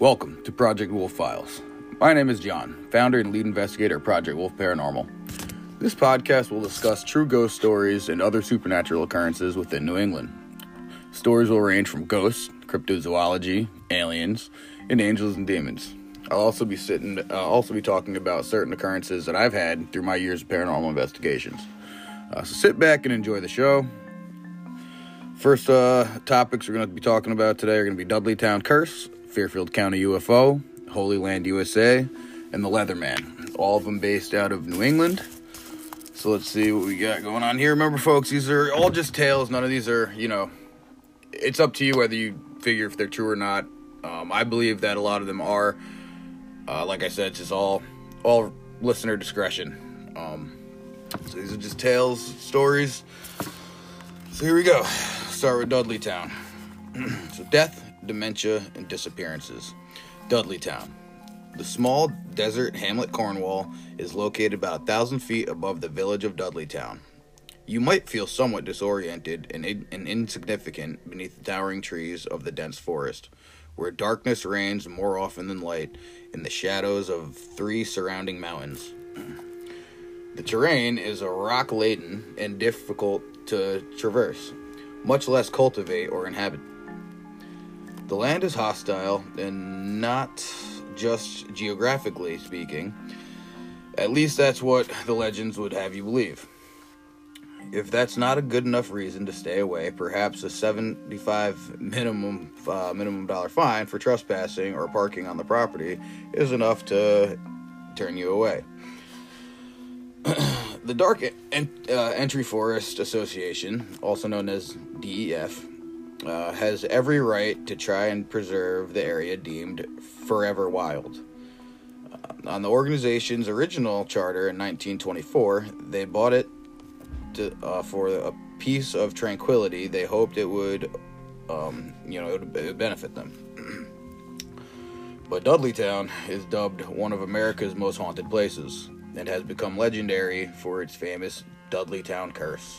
Welcome to Project Wolf Files. My name is John, founder and lead investigator of Project Wolf Paranormal. This podcast will discuss true ghost stories and other supernatural occurrences within New England. Stories will range from ghosts, cryptozoology, aliens, and angels and demons. I'll also be sitting, uh, also be talking about certain occurrences that I've had through my years of paranormal investigations. Uh, so sit back and enjoy the show. First uh, topics we're going to be talking about today are going to be Dudleytown Curse, Fairfield County UFO, Holy Land USA, and the Leatherman. All of them based out of New England. So let's see what we got going on here. Remember, folks, these are all just tales. None of these are, you know, it's up to you whether you figure if they're true or not. Um, I believe that a lot of them are. Uh, like I said, it's just all all listener discretion. Um, so these are just tales, stories. So here we go. Start with Dudleytown. so death, dementia, and disappearances. Dudleytown. The small desert hamlet Cornwall is located about a thousand feet above the village of Dudleytown. You might feel somewhat disoriented and, in- and insignificant beneath the towering trees of the dense forest, where darkness reigns more often than light in the shadows of three surrounding mountains. The terrain is rock laden and difficult to traverse, much less cultivate or inhabit. The land is hostile and not just geographically speaking. At least that's what the legends would have you believe. If that's not a good enough reason to stay away, perhaps a 75 minimum uh, minimum dollar fine for trespassing or parking on the property is enough to turn you away. the Dark en- uh, Entry Forest Association, also known as DEF, uh, has every right to try and preserve the area deemed forever wild. Uh, on the organization's original charter in 1924, they bought it to, uh, for a piece of tranquility. They hoped it would, um, you know, it would, it would benefit them. but Dudleytown is dubbed one of America's most haunted places and has become legendary for its famous Dudleytown curse.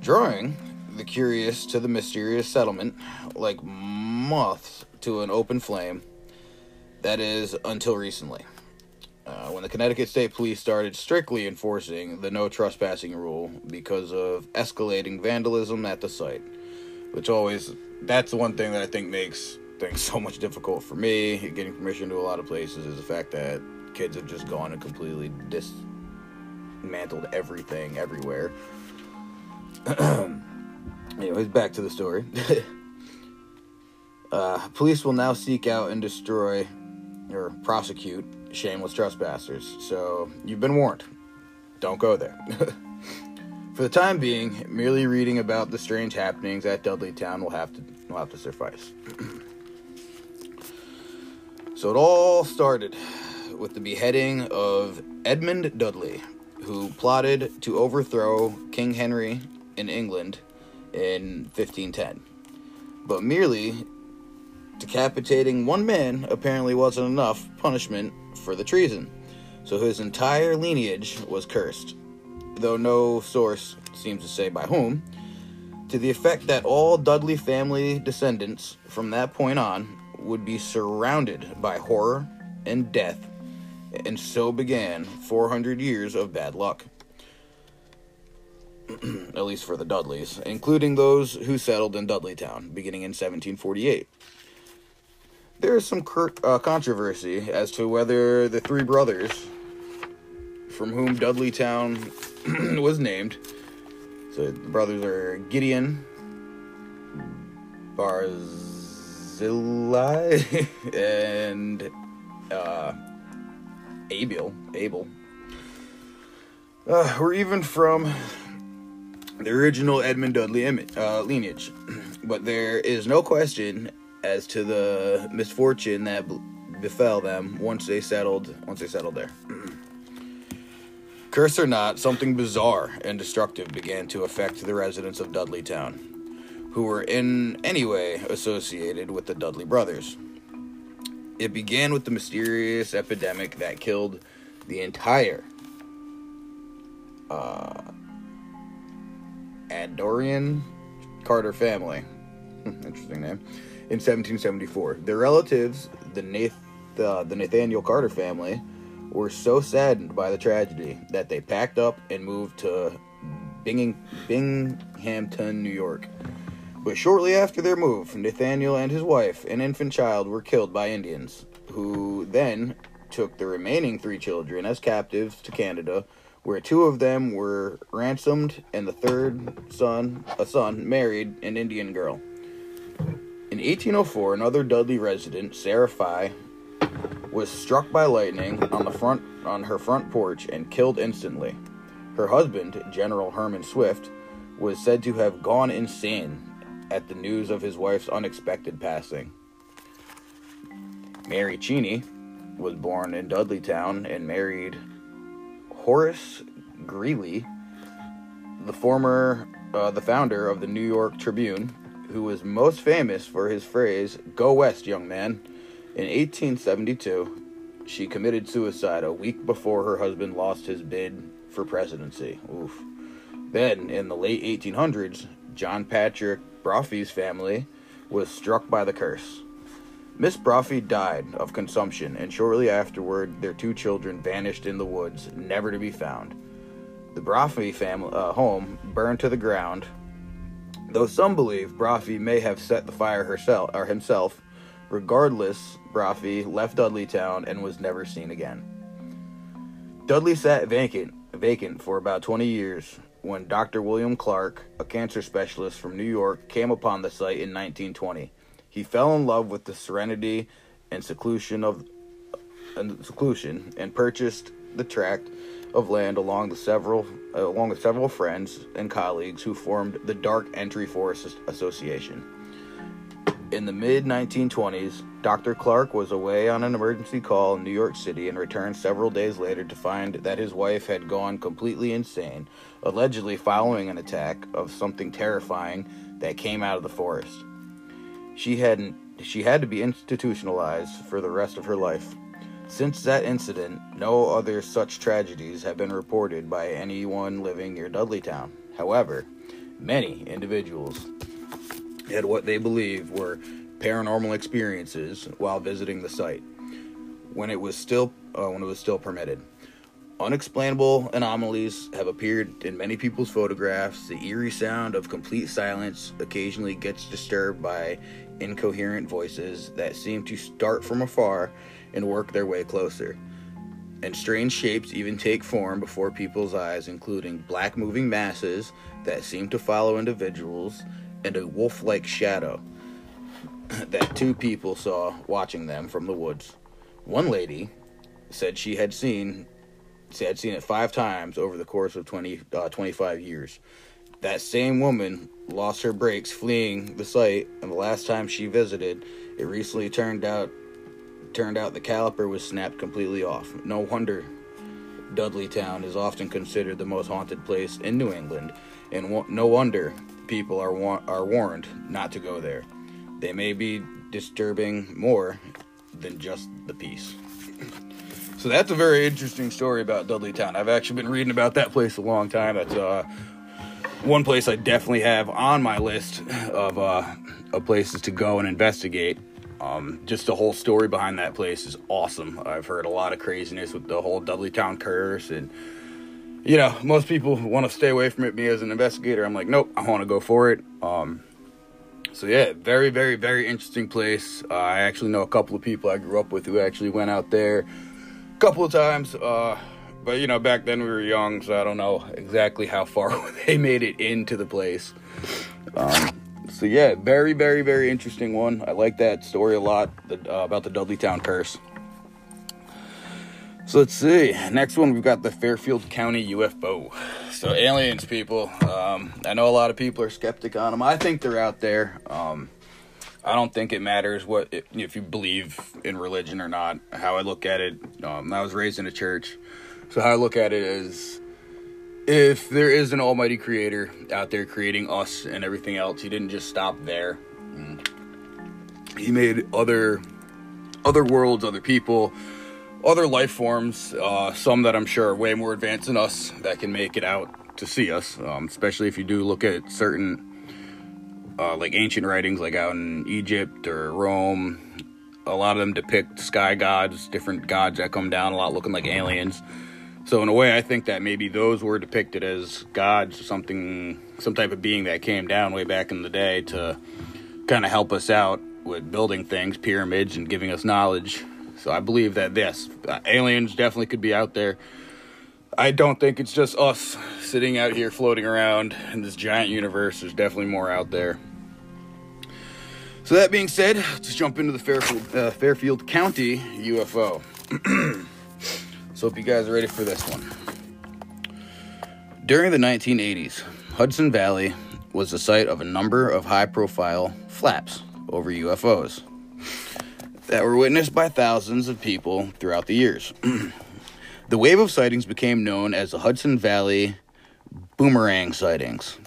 Drawing the curious to the mysterious settlement like moths to an open flame. That is, until recently. Uh, when the Connecticut State Police started strictly enforcing the no trespassing rule because of escalating vandalism at the site. Which always, that's the one thing that I think makes things so much difficult for me. Getting permission to a lot of places is the fact that kids have just gone and completely dismantled everything everywhere. Anyways, back to the story. uh, police will now seek out and destroy or prosecute shameless trespassers. So you've been warned. Don't go there. For the time being, merely reading about the strange happenings at Dudleytown will have to will have to suffice. so it all started with the beheading of Edmund Dudley, who plotted to overthrow King Henry in England in 1510. But merely decapitating one man apparently wasn't enough punishment for the treason, so his entire lineage was cursed, though no source seems to say by whom, to the effect that all Dudley family descendants from that point on would be surrounded by horror and death, and so began 400 years of bad luck. At least for the Dudleys, including those who settled in Dudleytown, beginning in 1748 there is some cur- uh, controversy as to whether the three brothers from whom Dudleytown was named. So the brothers are Gideon, Barzillai, and uh, Abel. Abel. Uh, or even from the original Edmund Dudley uh, lineage. But there is no question as to the misfortune that befell them once they settled once they settled there. Curse or not, something bizarre and destructive began to affect the residents of Dudleytown, who were in any way associated with the Dudley brothers. It began with the mysterious epidemic that killed the entire uh, Adorian Carter family. Interesting name in 1774. Their relatives, the, Nath, uh, the Nathaniel Carter family, were so saddened by the tragedy that they packed up and moved to Binging, Binghamton, New York. But shortly after their move, Nathaniel and his wife, an infant child, were killed by Indians, who then took the remaining three children as captives to Canada, where two of them were ransomed and the third son, a son, married an Indian girl. In 1804, another Dudley resident, Sarah Faye, was struck by lightning on the front on her front porch and killed instantly. Her husband, General Herman Swift, was said to have gone insane at the news of his wife's unexpected passing. Mary Cheney was born in Dudleytown and married Horace Greeley, the former uh, the founder of the New York Tribune, who was most famous for his phrase "Go West, young man." In 1872, she committed suicide a week before her husband lost his bid for presidency. Oof. Then, in the late 1800s, John Patrick Brophy's family was struck by the curse. Miss Brophy died of consumption, and shortly afterward, their two children vanished in the woods, never to be found. The Brophy family uh, home burned to the ground, though some believe Brophy may have set the fire herself or himself Regardless, Brophy left Dudleytown and was never seen again. Dudley sat vacant, vacant for about 20 years when Dr. William Clark, a cancer specialist from New York, came upon the site in 1920. He fell in love with the serenity and seclusion of and seclusion and purchased the tract of land along the several uh, along with several friends and colleagues who formed the Dark Entry Forest Association. In the mid 1920s, Dr. Clark was away on an emergency call in New York City and returned several days later to find that his wife had gone completely insane, allegedly following an attack of something terrifying that came out of the forest. She hadn't she had to be institutionalized for the rest of her life. Since that incident, no other such tragedies have been reported by anyone living near Dudleytown. However, many individuals had what they believe were paranormal experiences while visiting the site when it was still uh, when it was still permitted. Unexplainable anomalies have appeared in many people's photographs. The eerie sound of complete silence occasionally gets disturbed by incoherent voices that seem to start from afar and work their way closer. And strange shapes even take form before people's eyes, including black moving masses that seem to follow individuals and a wolf like shadow that two people saw watching them from the woods. One lady said she had seen had seen it five times over the course of 20, uh, 25 years. That same woman lost her brakes fleeing the site, and the last time she visited, it recently turned out turned out the caliper was snapped completely off. No wonder Dudleytown is often considered the most haunted place in New England, and no wonder people are wa- are warned not to go there. They may be disturbing more than just the peace. So that's a very interesting story about Dudleytown. I've actually been reading about that place a long time. That's uh, one place I definitely have on my list of uh, of places to go and investigate. Um, just the whole story behind that place is awesome. I've heard a lot of craziness with the whole Dudleytown curse and you know, most people want to stay away from it. Me as an investigator, I'm like, nope, I want to go for it. Um, so yeah, very, very, very interesting place. Uh, I actually know a couple of people I grew up with who actually went out there a couple of times. Uh, but you know, back then we were young, so I don't know exactly how far they made it into the place. Um, so yeah, very, very, very interesting one. I like that story a lot the, uh, about the Dudleytown curse. So let's see. Next one, we've got the Fairfield County UFO. So aliens, people. Um, I know a lot of people are skeptic on them. I think they're out there. Um, I don't think it matters what if you believe in religion or not. How I look at it, um, I was raised in a church, so how I look at it is, if there is an Almighty Creator out there creating us and everything else, He didn't just stop there. He made other other worlds, other people other life forms, uh, some that I'm sure are way more advanced than us that can make it out to see us, um, especially if you do look at certain uh, like ancient writings, like out in Egypt or Rome. A lot of them depict sky gods, different gods that come down a lot looking like aliens. So in a way, I think that maybe those were depicted as gods, something, some type of being that came down way back in the day to kind of help us out with building things, pyramids, and giving us knowledge. So I believe that this uh, aliens definitely could be out there. I don't think it's just us sitting out here floating around in this giant universe. There's definitely more out there. So that being said, let's jump into the Fairfield, uh, Fairfield County UFO. so if you guys are ready for this one. During the 1980s, Hudson Valley was the site of a number of high-profile flaps over UFOs that were witnessed by thousands of people throughout the years. the wave of sightings became known as the Hudson Valley Boomerang sightings,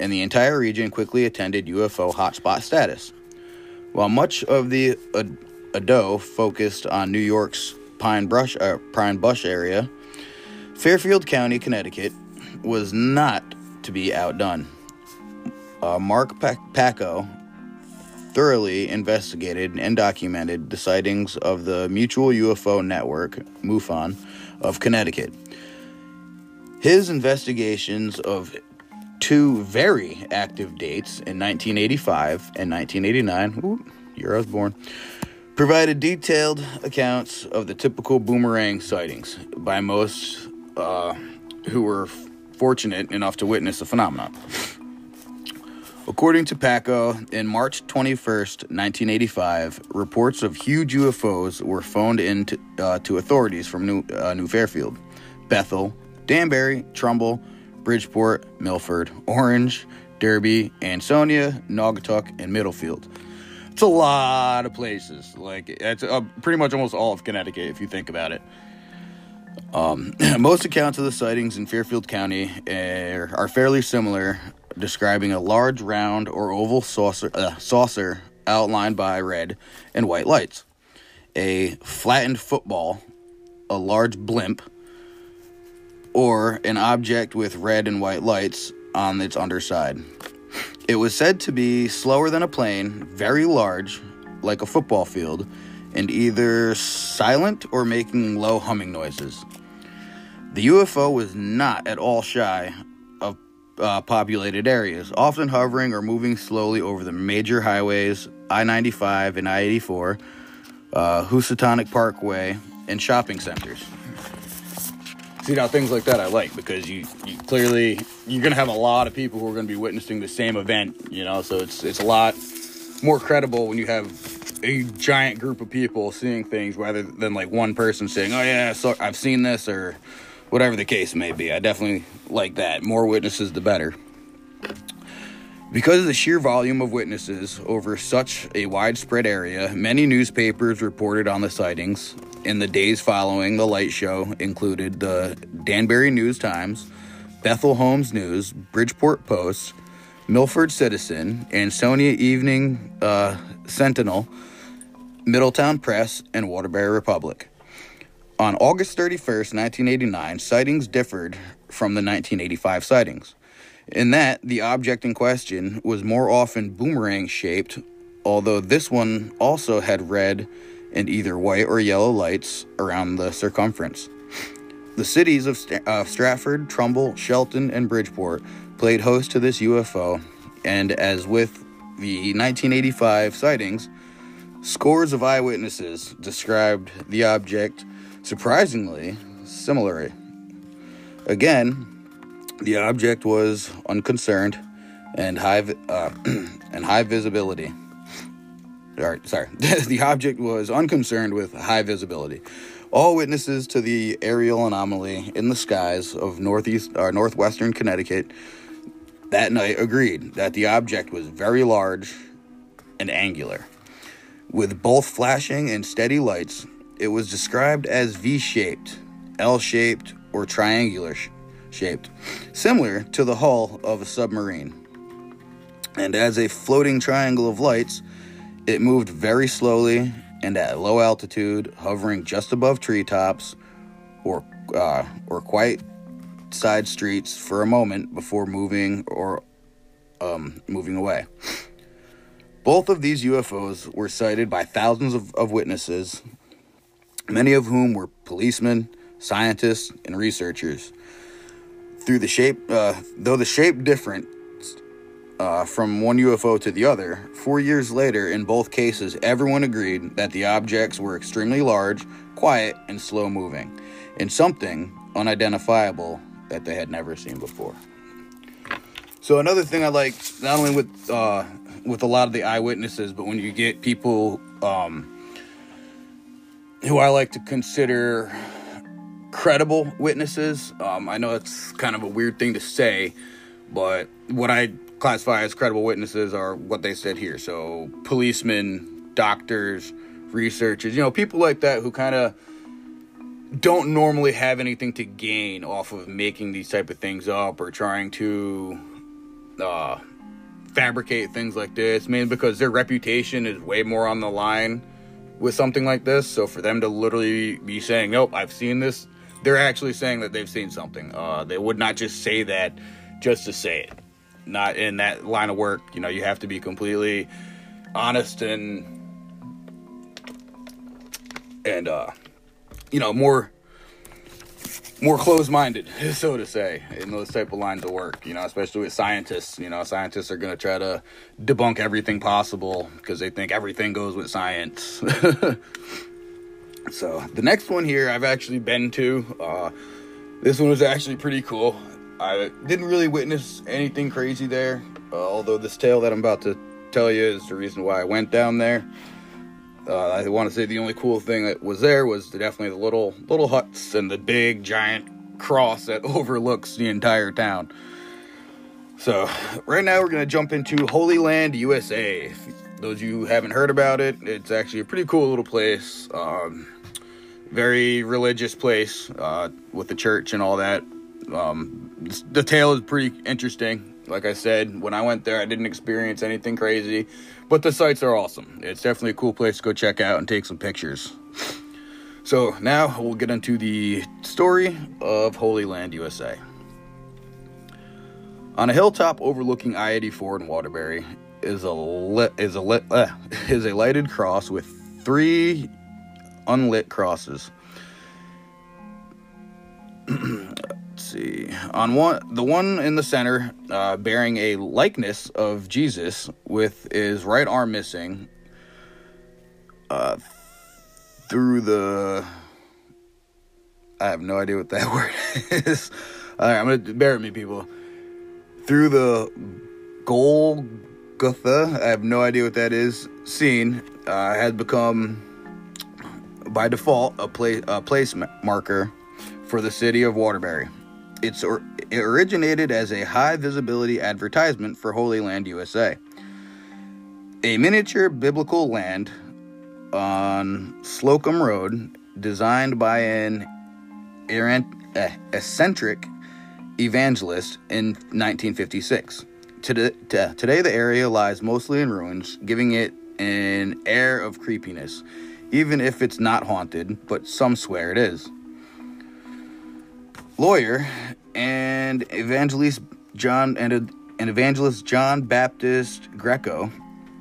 and the entire region quickly attended UFO hotspot status. While much of the ADO focused on New York's Pine Brush, uh, Pine Bush area, Fairfield County, Connecticut, was not to be outdone. Uh, Mark Paco thoroughly investigated and documented the sightings of the Mutual UFO Network, MUFON, of Connecticut. His investigations of two very active dates in 1985 and 1989, ooh, year I was born, provided detailed accounts of the typical boomerang sightings by most uh, who were fortunate enough to witness the phenomenon. According to Paco, in March 21st, 1985, reports of huge UFOs were phoned in to, uh, to authorities from New, uh, New Fairfield, Bethel, Danbury, Trumbull, Bridgeport, Milford, Orange, Derby, Ansonia, Naugatuck, and Middlefield. It's a lot of places. Like, it's uh, pretty much almost all of Connecticut if you think about it. Um, most accounts of the sightings in Fairfield County are, are fairly similar, describing a large round or oval saucer, uh, saucer outlined by red and white lights, a flattened football, a large blimp, or an object with red and white lights on its underside. It was said to be slower than a plane, very large, like a football field, and either silent or making low humming noises. The UFO was not at all shy of uh, populated areas, often hovering or moving slowly over the major highways I 95 and I 84, uh, Housatonic Parkway, and shopping centers. See now things like that I like because you, you clearly you're gonna have a lot of people who are gonna be witnessing the same event, you know. So it's it's a lot more credible when you have a giant group of people seeing things rather than like one person saying, "Oh yeah, so I've seen this," or whatever the case may be. I definitely like that. More witnesses, the better. Because of the sheer volume of witnesses over such a widespread area, many newspapers reported on the sightings. In the days following the light show, included the Danbury News Times, Bethel Holmes News, Bridgeport Post, Milford Citizen, Ansonia Evening uh, Sentinel, Middletown Press, and Waterbury Republic. On August 31st, 1989, sightings differed from the 1985 sightings. In that, the object in question was more often boomerang shaped, although this one also had red and either white or yellow lights around the circumference. The cities of St- uh, Stratford, Trumbull, Shelton, and Bridgeport played host to this UFO, and as with the 1985 sightings, scores of eyewitnesses described the object surprisingly similarly. Again, the object was unconcerned and high uh, and high visibility. Sorry. the object was unconcerned with high visibility. All witnesses to the aerial anomaly in the skies of northeast or uh, northwestern Connecticut that night agreed that the object was very large and angular, with both flashing and steady lights it was described as V shaped, L shaped, or triangular sh- shaped, similar to the hull of a submarine. And as a floating triangle of lights, it moved very slowly and at low altitude, hovering just above treetops or, uh, or quiet side streets for a moment before moving or um, moving away. Both of these UFOs were sighted by thousands of, of witnesses, many of whom were policemen, scientists, and researchers. Through the shape, uh, though the shape different uh, from one UFO to the other, four years later, in both cases, everyone agreed that the objects were extremely large, quiet, and slow moving, and something unidentifiable that they had never seen before. So another thing I like, not only with uh, with a lot of the eyewitnesses, but when you get people um, who I like to consider credible witnesses, um, I know it's kind of a weird thing to say, but what I classify as credible witnesses are what they said here. So policemen, doctors, researchers, you know, people like that who kind of don't normally have anything to gain off of making these type of things up or trying to uh, fabricate things like this, mainly because their reputation is way more on the line with something like this. So for them to literally be saying, "Nope, I've seen this," they're actually saying that they've seen something. Uh, they would not just say that just to say it. Not in that line of work. You know, you have to be completely honest and and uh, you know more more closed-minded, so to say, in those type of lines of work. You know, especially with scientists. You know, scientists are going to try to debunk everything possible because they think everything goes with science. so the next one here, I've actually been to. Uh, this one was actually pretty cool. I didn't really witness anything crazy there, uh, although this tale that I'm about to tell you is the reason why I went down there. Uh, I want to say the only cool thing that was there was definitely the little little huts and the big giant cross that overlooks the entire town. So right now we're gonna jump into Holy Land, USA. Those of you who haven't heard about it, it's actually a pretty cool little place. Um, very religious place uh, with the church and all that. Um, the tale is pretty interesting. Like I said, when I went there, I didn't experience anything crazy, but the sights are awesome. It's definitely a cool place to go check out and take some pictures. So now we'll get into the story of Holy Land, USA. On a hilltop overlooking I-84 in Waterbury is a lit, is a lit, uh, is a lighted cross with three unlit crosses. See. On one, the one in the center, uh, bearing a likeness of Jesus, with his right arm missing. Uh, through the, I have no idea what that word is. All right, I'm gonna bear with me, people. Through the Golgotha, I have no idea what that is. Scene uh, has become, by default, a place a place marker for the city of Waterbury. It's or, it originated as a high visibility advertisement for Holy Land USA, a miniature biblical land on Slocum Road, designed by an eccentric evangelist in 1956. Today, today, the area lies mostly in ruins, giving it an air of creepiness, even if it's not haunted, but some swear it is lawyer and evangelist John and, and evangelist John Baptist Greco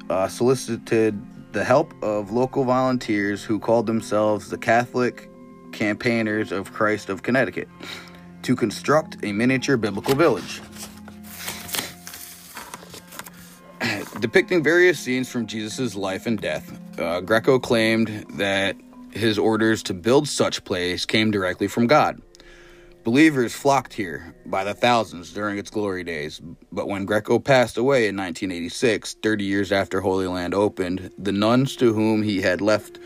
uh, solicited the help of local volunteers who called themselves the Catholic Campaigners of Christ of Connecticut to construct a miniature biblical village. Depicting various scenes from Jesus' life and death, uh, Greco claimed that his orders to build such place came directly from God. Believers flocked here by the thousands during its glory days, but when Greco passed away in 1986, 30 years after Holy Land opened, the nuns to whom he had left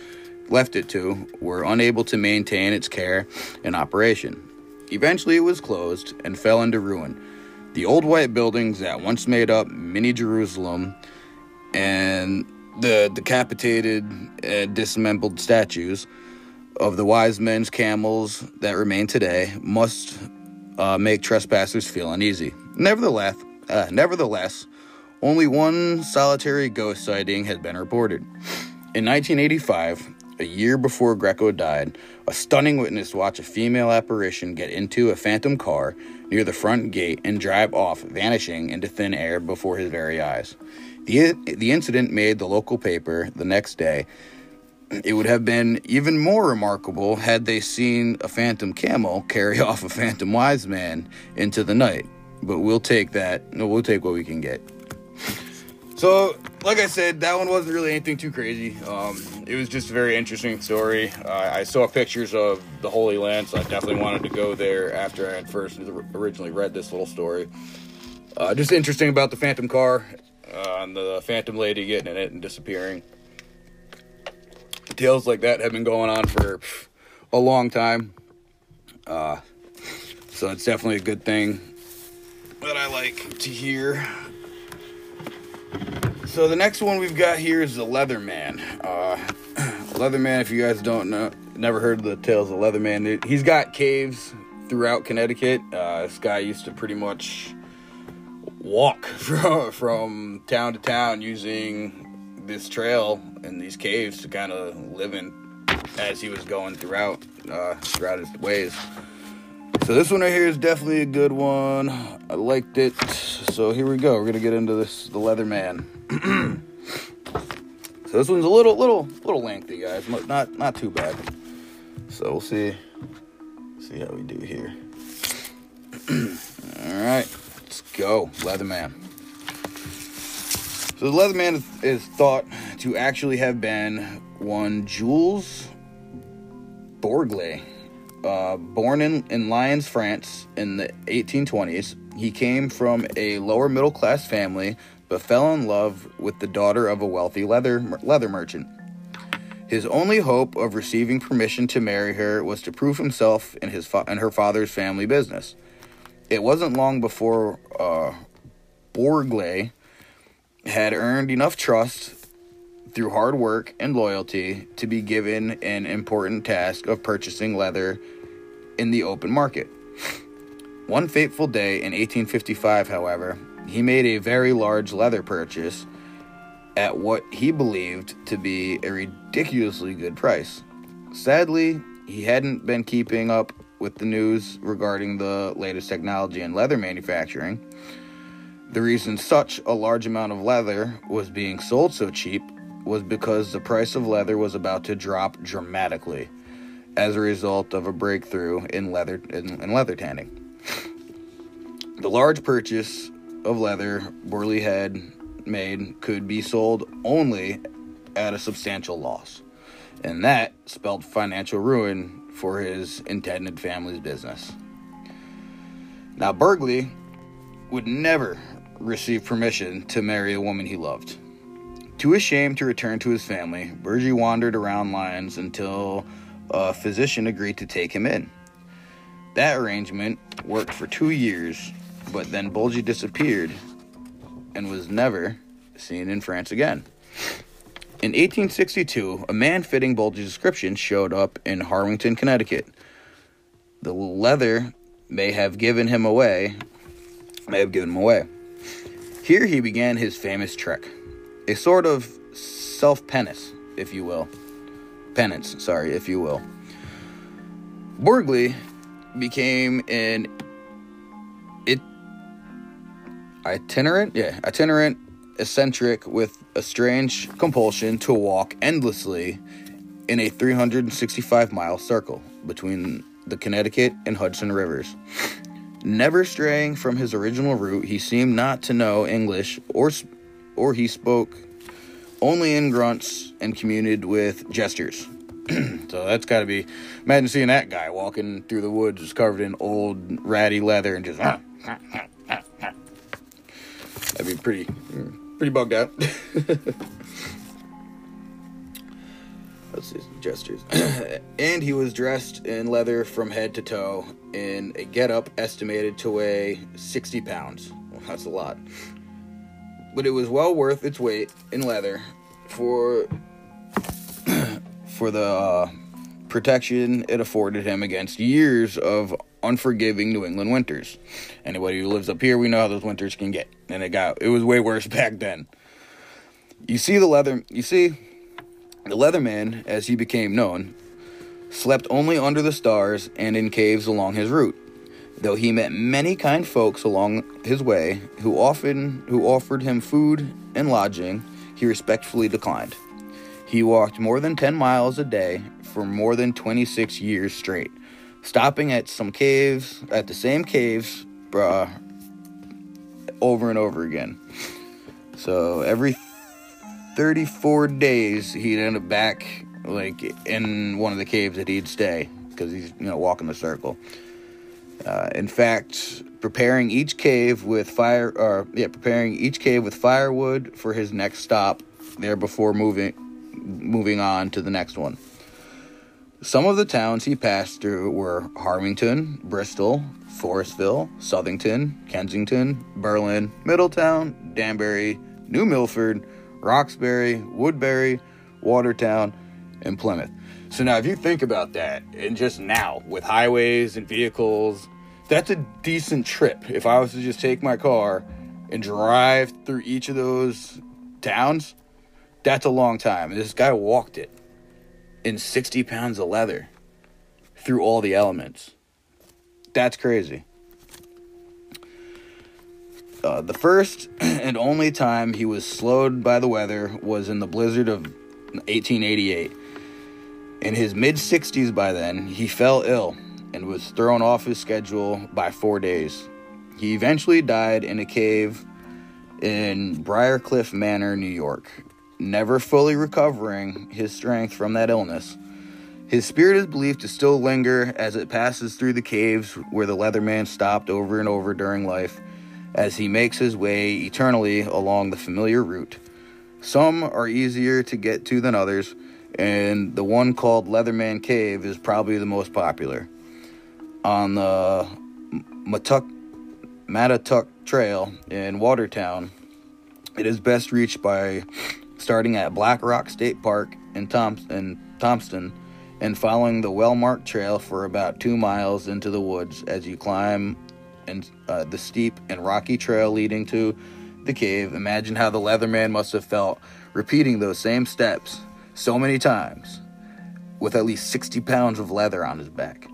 left it to were unable to maintain its care and operation. Eventually, it was closed and fell into ruin. The old white buildings that once made up mini Jerusalem and the decapitated and dismembered statues of the wise men's camels that remain today must uh, make trespassers feel uneasy. Nevertheless, uh, nevertheless, only one solitary ghost sighting has been reported. In 1985, a year before Greco died, a stunning witness watched a female apparition get into a phantom car near the front gate and drive off, vanishing into thin air before his very eyes. The, the incident made the local paper the next day. It would have been even more remarkable had they seen a phantom camel carry off a phantom wise man into the night. But we'll take that. No, we'll take what we can get. So, like I said, that one wasn't really anything too crazy. Um, it was just a very interesting story. Uh, I saw pictures of the Holy Land, so I definitely wanted to go there after I had first originally read this little story. Uh, just interesting about the Phantom car uh, and the Phantom lady getting in it and disappearing. Tales like that have been going on for a long time. Uh, so it's definitely a good thing that I like to hear. So the next one we've got here is the Leatherman. Uh, Leatherman, if you guys don't know, never heard of the tales of Leatherman, he's got caves throughout Connecticut. Uh, this guy used to pretty much walk from, from town to town using this trail and these caves to kind of live in as he was going throughout uh, throughout his ways. So this one right here is definitely a good one. I liked it. So here we go. We're gonna get into this the Leatherman. so this one's a little little little lengthy, guys. Not not too bad. So we'll see see how we do here. All right, let's go, Leatherman. So the Leatherman is thought to actually have been one Jules Bourglet uh, born in, in Lyons, France in the 1820s, he came from a lower middle class family but fell in love with the daughter of a wealthy leather, leather merchant. His only hope of receiving permission to marry her was to prove himself in, his fa- in her father's family business. It wasn't long before uh, had earned enough trust through hard work and loyalty to be given an important task of purchasing leather in the open market. One fateful day in 1855, however, he made a very large leather purchase at what he believed to be a ridiculously good price. Sadly, he hadn't been keeping up with the news regarding the latest technology in leather manufacturing. The reason such a large amount of leather was being sold so cheap was because the price of leather was about to drop dramatically as a result of a breakthrough in leather in, in leather tanning. The large purchase of leather Borley had made could be sold only at a substantial loss, and that spelled financial ruin for his intended family's business. Now, Bourglet would never receive permission to marry a woman he loved. Too ashamed to return to his family, Burgie wandered around Lyons until a physician agreed to take him in. That arrangement worked for two years, but then Bulgy disappeared and was never seen in France again. In 1862, a man fitting Bulgy's description showed up in Harwinton, Connecticut. The leather may have given him away, may have given him away. Here he began his famous trek, a sort of self penance, if you will penance, sorry, if you will. Bourglet became an it, itinerant, yeah, itinerant eccentric with a strange compulsion to walk endlessly in a 365 mile circle between the Connecticut and Hudson rivers. Never straying from his original route, he seemed not to know English or or he spoke only in grunts and communed with gestures. so that's got to be. Imagine seeing that guy walking through the woods, just covered in old ratty leather, and just. That'd be pretty, pretty bugged out. Let's gestures. and he was dressed in leather from head to toe in a getup estimated to weigh 60 pounds. Well, that's a lot but it was well worth its weight in leather for for the uh, protection it afforded him against years of unforgiving New England winters. Anybody who lives up here, we know how those winters can get, and it got it was way worse back then. You see the leather, you see the Leatherman, as he became known, slept only under the stars and in caves along his route. Though he met many kind folks along his way who often who offered him food and lodging, he respectfully declined. He walked more than 10 miles a day for more than 26 years straight, stopping at some caves, at the same caves, bruh, over and over again. So every 34 days, he'd end up back, like, in one of the caves that he'd stay, because he's, you know, walking the circle. Uh, in fact, preparing each cave with fire, or yeah, preparing each cave with firewood for his next stop there before moving, moving on to the next one. Some of the towns he passed through were Harwinton, Bristol, Forestville, Southington, Kensington, Berlin, Middletown, Danbury, New Milford, Roxbury, Woodbury, Watertown, and Plymouth. So now, if you think about that, and just now with highways and vehicles, that's a decent trip. If I was to just take my car and drive through each of those towns, that's a long time. And this guy walked it in 60 pounds of leather through all the elements. That's crazy. Uh, the first and only time he was slowed by the weather was in the blizzard of 1888. In his mid 60s by then, he fell ill and was thrown off his schedule by four days. He eventually died in a cave in Briarcliff Manor, New York, never fully recovering his strength from that illness. His spirit is believed to still linger as it passes through the caves where the Leatherman stopped over and over during life as he makes his way eternally along the familiar route. Some are easier to get to than others, and the one called Leatherman Cave is probably the most popular. On the Matuk, Mattatuck Trail in Watertown, it is best reached by starting at Black Rock State Park in, Tom- in Thompson and following the well marked trail for about two miles into the woods as you climb and uh, the steep and rocky trail leading to the cave. Imagine how the Leatherman must have felt repeating those same steps so many times with at least 60 pounds of leather on his back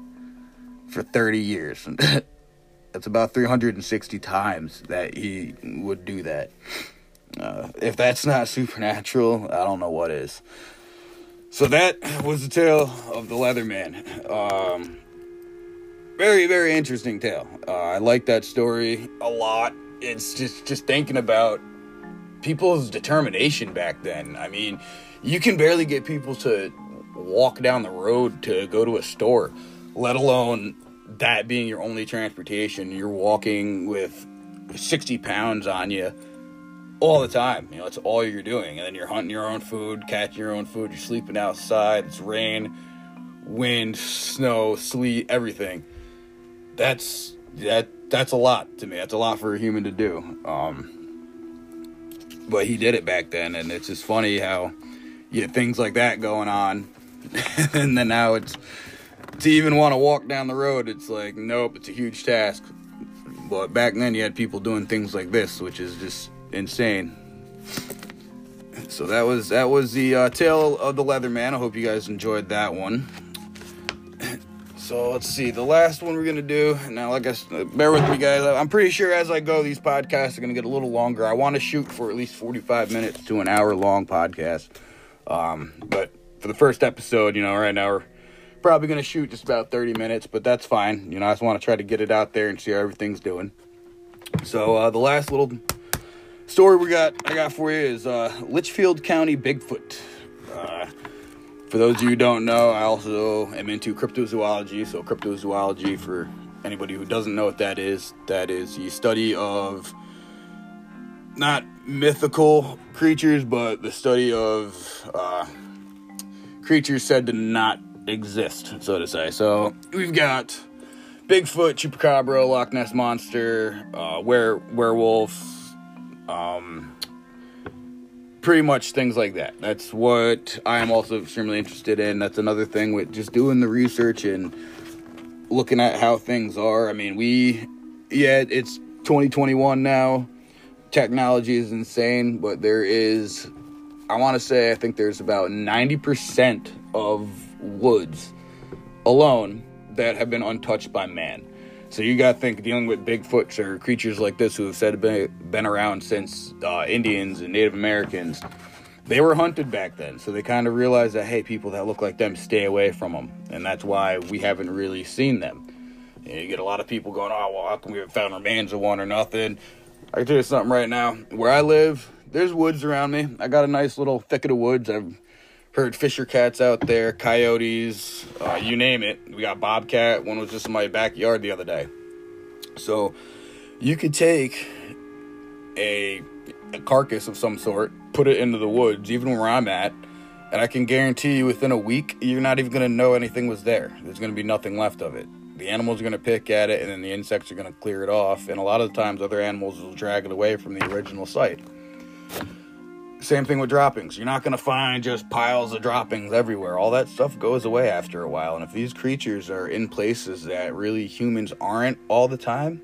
for 30 years. That's about 360 times that he would do that. Uh, if that's not supernatural, I don't know what is. So that was the tale of the Leatherman. Um, very very interesting tale. Uh, I like that story a lot. It's just just thinking about people's determination back then. I mean, you can barely get people to walk down the road to go to a store, let alone that being your only transportation. You're walking with 60 pounds on you all the time. You know, it's all you're doing. And then you're hunting your own food, catching your own food, you're sleeping outside, it's rain, wind, snow, sleet, everything that's that that's a lot to me. That's a lot for a human to do. Um, but he did it back then, and it's just funny how you get things like that going on, and then now it's to even want to walk down the road. It's like nope, it's a huge task. But back then, you had people doing things like this, which is just insane. So that was that was the uh, tale of the Leatherman. I hope you guys enjoyed that one. So let's see. The last one we're gonna do now. Like I said, bear with me, guys. I'm pretty sure as I go, these podcasts are gonna get a little longer. I want to shoot for at least 45 minutes to an hour long podcast. Um, but for the first episode, you know, right now we're probably gonna shoot just about 30 minutes, but that's fine. You know, I just want to try to get it out there and see how everything's doing. So uh, the last little story we got, I got for you is uh, Litchfield County Bigfoot. Uh, for those of you who don't know, I also am into cryptozoology. So, cryptozoology, for anybody who doesn't know what that is, that is the study of not mythical creatures, but the study of uh, creatures said to not exist, so to say. So, we've got Bigfoot, Chupacabra, Loch Ness Monster, uh, were, werewolf, um, pretty much things like that. That's what I am also extremely interested in. That's another thing with just doing the research and looking at how things are. I mean, we, yeah, it's 2021 now. Technology is insane, but there is, I want to say, I think there's about 90% of woods alone that have been untouched by man. So you got to think dealing with Bigfoots or creatures like this who have said been, been around since uh, Indians and Native Americans. They were hunted back then, so they kind of realized that hey, people that look like them stay away from them, and that's why we haven't really seen them. You, know, you get a lot of people going, "Oh, well, how come we haven't found remains of one or nothing?" I can tell you something right now. Where I live, there's woods around me. I got a nice little thicket of woods. I've heard fisher cats out there, coyotes, uh, you name it. We got bobcat. One was just in my backyard the other day. So you could take a, a carcass of some sort, put it into the woods, even where I'm at, and I can guarantee you within a week, you're not even going to know anything was there. There's going to be nothing left of it. The animals are going to pick at it, and then the insects are going to clear it off. And a lot of the times, other animals will drag it away from the original site. Same thing with droppings. You're not going to find just piles of droppings everywhere. All that stuff goes away after a while. And if these creatures are in places that really humans aren't all the time,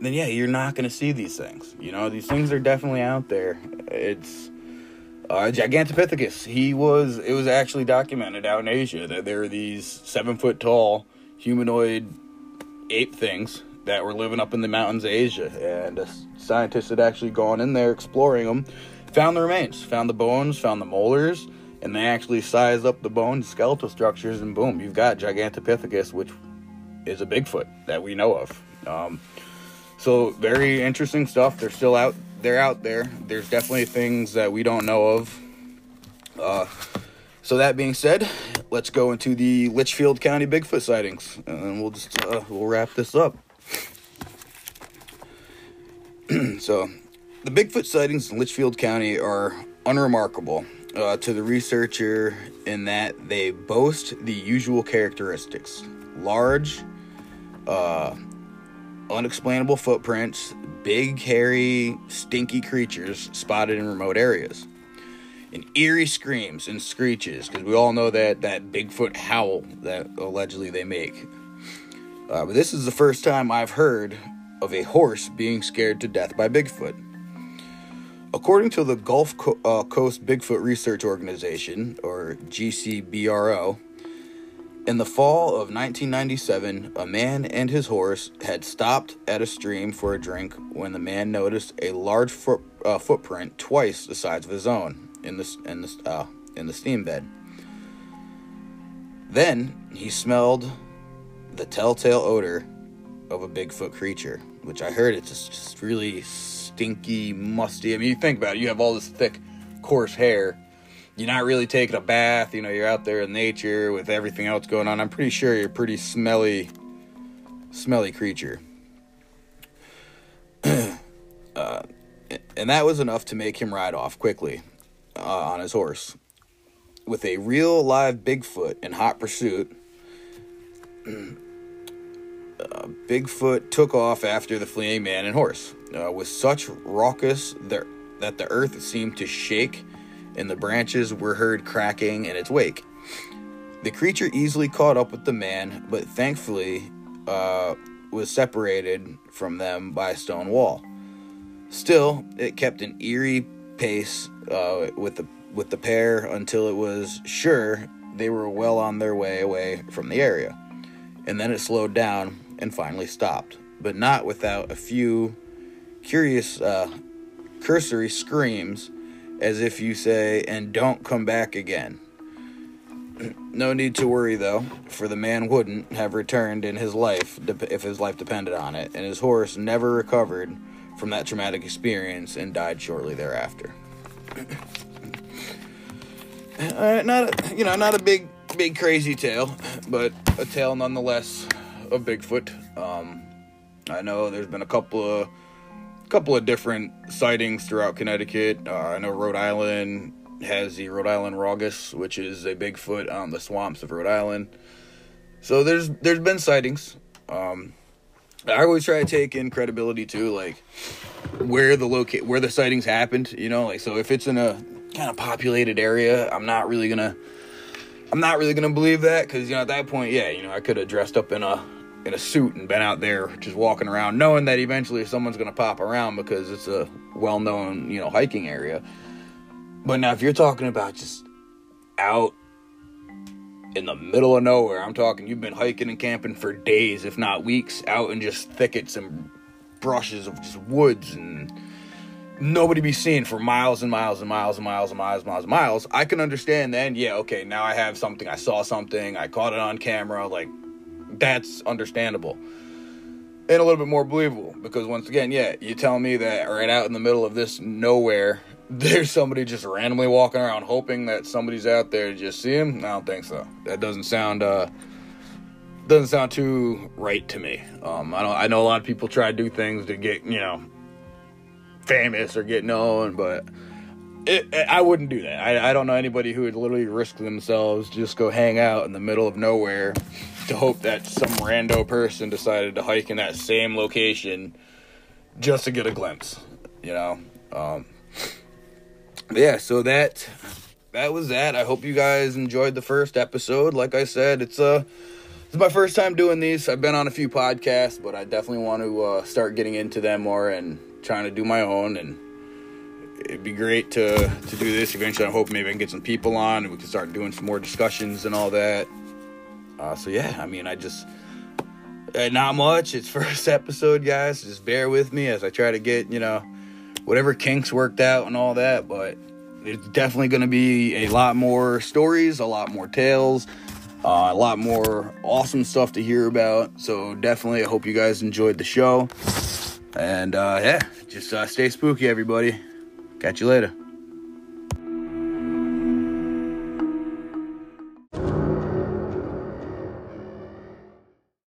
then yeah, you're not going to see these things. You know, these things are definitely out there. It's uh, Gigantopithecus. He was. It was actually documented out in Asia that there are these seven foot tall humanoid ape things that were living up in the mountains of Asia, and scientists had actually gone in there exploring them found the remains, found the bones, found the molars, and they actually sized up the bones, skeletal structures, and boom, you've got Gigantopithecus, which is a Bigfoot that we know of. Um, so very interesting stuff. They're still out. They're out there. There's definitely things that we don't know of. Uh, so that being said, let's go into the Litchfield County Bigfoot sightings, and we'll just uh, we'll wrap this up. so the Bigfoot sightings in Litchfield County are unremarkable uh, to the researcher in that they boast the usual characteristics large, uh, unexplainable footprints, big, hairy, stinky creatures spotted in remote areas, and eerie screams and screeches, because we all know that, that Bigfoot howl that allegedly they make. Uh, but this is the first time I've heard of a horse being scared to death by Bigfoot. According to the Gulf Co- uh, Coast Bigfoot Research Organization, or GCBRO, in the fall of 1997, a man and his horse had stopped at a stream for a drink when the man noticed a large foot, uh, footprint twice the size of his own in the, in, the, uh, in the steam bed. Then he smelled the telltale odor of a Bigfoot creature, which I heard it's just really stinky, musty. I mean, you think about it, you have all this thick, coarse hair. You're not really taking a bath, you know, you're out there in nature with everything else going on. I'm pretty sure you're a pretty smelly, smelly creature. uh, and that was enough to make him ride off quickly uh, on his horse. With a real live Bigfoot in hot pursuit, uh, Bigfoot took off after the fleeing man and horse. Uh, with such raucous that the earth seemed to shake and the branches were heard cracking in its wake. The creature easily caught up with the man, but thankfully uh, was separated from them by a stone wall. Still, it kept an eerie pace uh, with the with the pair until it was sure they were well on their way away from the area, and then it slowed down and finally stopped, but not without a few curious, uh, cursory screams as if you say, and don't come back again. no need to worry though, for the man wouldn't have returned in his life if his life depended on it, and his horse never recovered from that traumatic experience and died shortly thereafter. uh, not a, you know, not a big, big crazy tale, but a tale nonetheless of Bigfoot. Um, I know there's been a couple of couple of different sightings throughout Connecticut. Uh, I know Rhode Island has the Rhode Island Raugus, which is a Bigfoot on the swamps of Rhode Island. So there's there's been sightings. Um, I always try to take in credibility too, like where the locate where the sightings happened. You know, like so if it's in a kind of populated area, I'm not really gonna I'm not really gonna believe that because you know at that point, yeah, you know I could have dressed up in a in a suit and been out there just walking around, knowing that eventually someone's to pop around because it's a well known, you know, hiking area. But now, if you're talking about just out in the middle of nowhere. I'm talking you've been hiking and camping for days, if not weeks, out in just thickets and brushes of just woods and nobody be seen for miles and miles and miles and miles and miles and miles and miles. I can understand then, yeah, okay, now I have something, I saw something, I caught it on camera, like that's understandable. And a little bit more believable because once again, yeah, you tell me that right out in the middle of this nowhere there's somebody just randomly walking around hoping that somebody's out there to just see him. I don't think so. That doesn't sound uh doesn't sound too right to me. Um, I don't. I know a lot of people try to do things to get you know famous or get known, but it, it, I wouldn't do that. I, I don't know anybody who would literally risk themselves just go hang out in the middle of nowhere to hope that some rando person decided to hike in that same location just to get a glimpse. You know. Um, yeah, so that that was that. I hope you guys enjoyed the first episode. Like I said, it's uh it's my first time doing these. I've been on a few podcasts, but I definitely want to uh, start getting into them more and trying to do my own. And it'd be great to to do this eventually. I hope maybe I can get some people on and we can start doing some more discussions and all that. Uh, so yeah, I mean, I just uh, not much. It's first episode, guys. Just bear with me as I try to get you know whatever kinks worked out and all that. But it's definitely going to be a lot more stories, a lot more tales, uh, a lot more awesome stuff to hear about. So definitely, I hope you guys enjoyed the show. And uh, yeah, just uh, stay spooky, everybody. Catch you later.